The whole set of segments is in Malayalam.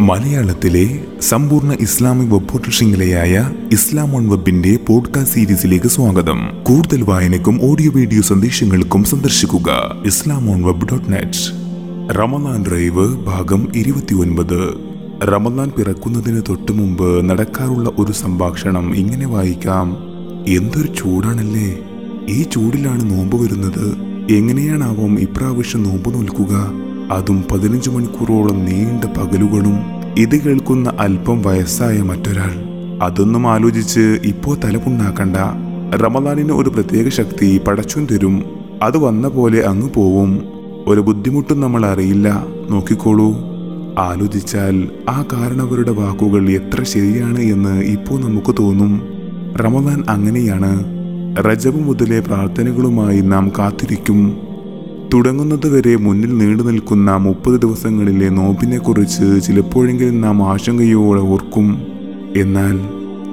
മലയാളത്തിലെ സമ്പൂർണ Islamic web portal Islam on വെബിന്റെ podcast സീരീസിലേക്ക് സ്വാഗതം. കൂടുതൽ വായനക്കും ഓഡിയോ വീഡിയോ സന്ദേശങ്ങൾക്കും സന്ദർശിക്കുക. Islam on web dot net Ramadan drive ഭാഗം ഇരുപത്തിയൊൻപത്. റമദാൻ പിറക്കുന്നതിന് തൊട്ടു മുമ്പ് നടക്കാറുള്ള ഒരു സംഭാഷണം ഇങ്ങനെ വായിക്കാം. എന്തൊരു ചൂടാണല്ലേ? ഈ ചൂടിലാണ് നോമ്പ് വരുന്നത്. എങ്ങനെയാണാവും ഇപ്രാവശ്യം നോമ്പ് നോൽക്കുക? അതും പതിനഞ്ച് മണിക്കൂറോളം നീണ്ട പകലുകളും ഇത് കേൾക്കുന്ന അല്പം വയസ്സായ മറ്റൊരാൾ. അതൊന്നും ആലോചിച്ച് ഇപ്പോ തലപുണ്ണാക്കണ്ട റമദാനിന് ഒരു പ്രത്യേക ശക്തി പടച്ചും തരും. അത് വന്ന പോലെ അങ്ങ് പോവും. ഒരു ബുദ്ധിമുട്ടും നമ്മൾ അറിയില്ല. നോക്കിക്കോളൂ. ആലോചിച്ചാൽ ആ കാരണവരുടെ വാക്കുകൾ എത്ര ശരിയാണ് എന്ന് ഇപ്പോൾ നമുക്ക് തോന്നും. റമദാൻ അങ്ങനെയാണ്. റജബ് മുതലേ പ്രാർത്ഥനകളുമായി നാം കാത്തിരിക്കും. തുടങ്ങുന്നതുവരെ മുന്നിൽ നീണ്ടു നിൽക്കുന്ന മുപ്പത് ദിവസങ്ങളിലെ നോമ്പിനെക്കുറിച്ച് ചിലപ്പോഴെങ്കിലും നാം ആശങ്കയോടെ ഓർക്കും. എന്നാൽ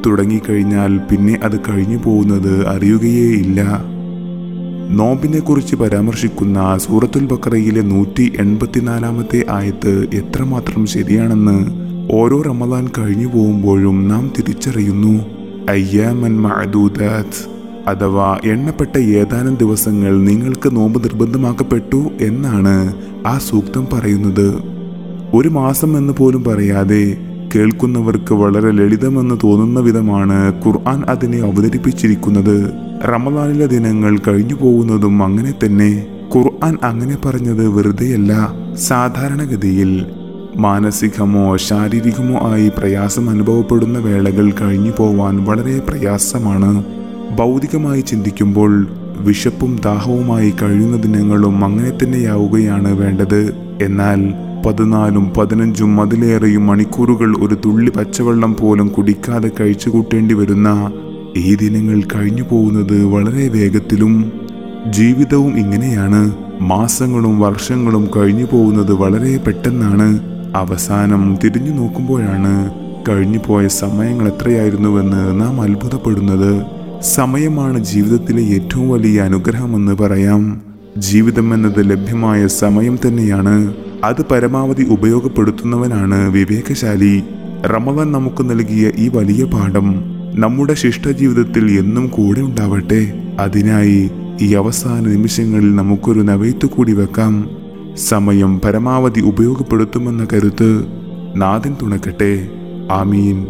തുടങ്ങിക്കഴിഞ്ഞാൽ പിന്നെ അത് കഴിഞ്ഞു പോകുന്നത് അറിയുകയേ ഇല്ല. നോമ്പിനെക്കുറിച്ച് പരാമർശിക്കുന്ന സൂറത്തുൽ ബക്കറയിലെ നൂറ്റി എൺപത്തിനാലാമത്തെ ആയത്ത് എത്രമാത്രം ശരിയാണെന്ന് ഓരോ റമദാൻ കഴിഞ്ഞു പോകുമ്പോഴും നാം തിരിച്ചറിയുന്നു. അയ്യാമൻ മഅദൂദാത്ത്. അഥവാ എണ്ണപ്പെട്ട ഏതാനും ദിവസങ്ങൾ നിങ്ങൾക്ക് നോമ്പ് നിർബന്ധമാക്കപ്പെട്ടു എന്നാണ് ആ സൂക്തം പറയുന്നത്. ഒരു മാസം എന്ന് പോലും പറയാതെ കേൾക്കുന്നവർക്ക് വളരെ ലളിതമെന്ന് തോന്നുന്ന വിധമാണ് ഖുർആൻ അതിനെ അവതരിപ്പിച്ചിരിക്കുന്നത്. റമദാനിലെ ദിനങ്ങൾ കഴിഞ്ഞു പോകുന്നതും അങ്ങനെ തന്നെ ഖുർആൻ അങ്ങനെ പറഞ്ഞത് വെറുതെയല്ല സാധാരണഗതിയിൽ മാനസികമോ ശാരീരികമോ ആയി പ്രയാസം അനുഭവപ്പെടുന്ന വേളകൾ കഴിഞ്ഞു പോവാൻ വളരെ പ്രയാസമാണ്. ഭൗതികമായി ചിന്തിക്കുമ്പോൾ വിശപ്പും ദാഹവുമായി കഴിയുന്ന ദിനങ്ങളും അങ്ങനെ തന്നെയാവുകയാണ് വേണ്ടത്. എന്നാൽ പതിനാലും പതിനഞ്ചും അതിലേറെയും മണിക്കൂറുകൾ ഒരു തുള്ളി പച്ചവെള്ളം പോലും കുടിക്കാതെ കഴിച്ചു കൂട്ടേണ്ടി വരുന്ന ഈ ദിനങ്ങൾ കഴിഞ്ഞു പോകുന്നത് വളരെ വേഗത്തിലും ജീവിതവും ഇങ്ങനെയാണ്. മാസങ്ങളും വർഷങ്ങളും കഴിഞ്ഞു പോകുന്നത് വളരെ പെട്ടെന്നാണ്. അവസാനം തിരിഞ്ഞു നോക്കുമ്പോഴാണ് കഴിഞ്ഞു പോയ സമയങ്ങൾ എത്രയായിരുന്നുവെന്ന് നാം അത്ഭുതപ്പെടുന്നത്. സമയമാണ് ജീവിതത്തിലെ ഏറ്റവും വലിയ അനുഗ്രഹമെന്ന് പറയാം. ജീവിതം എന്നത് ലഭ്യമായ സമയം തന്നെയാണ്. അത് പരമാവധി ഉപയോഗപ്പെടുത്തുന്നവനാണ് വിവേകശാലി. റമദാൻ നമുക്ക് നൽകിയ ഈ വലിയ പാഠം നമ്മുടെ ശിഷ്ടജീവിതത്തിൽ എന്നും കൂടെ ഉണ്ടാവട്ടെ. അതിനായി ഈ അവസാന നിമിഷങ്ങളിൽ നമുക്കൊരു നവയത്ത് കൂടി വെക്കാം. സമയം പരമാവധി ഉപയോഗപ്പെടുത്തുമെന്ന കരുത്ത് നാദിൻ തുണക്കട്ടെ. ആമീൻ.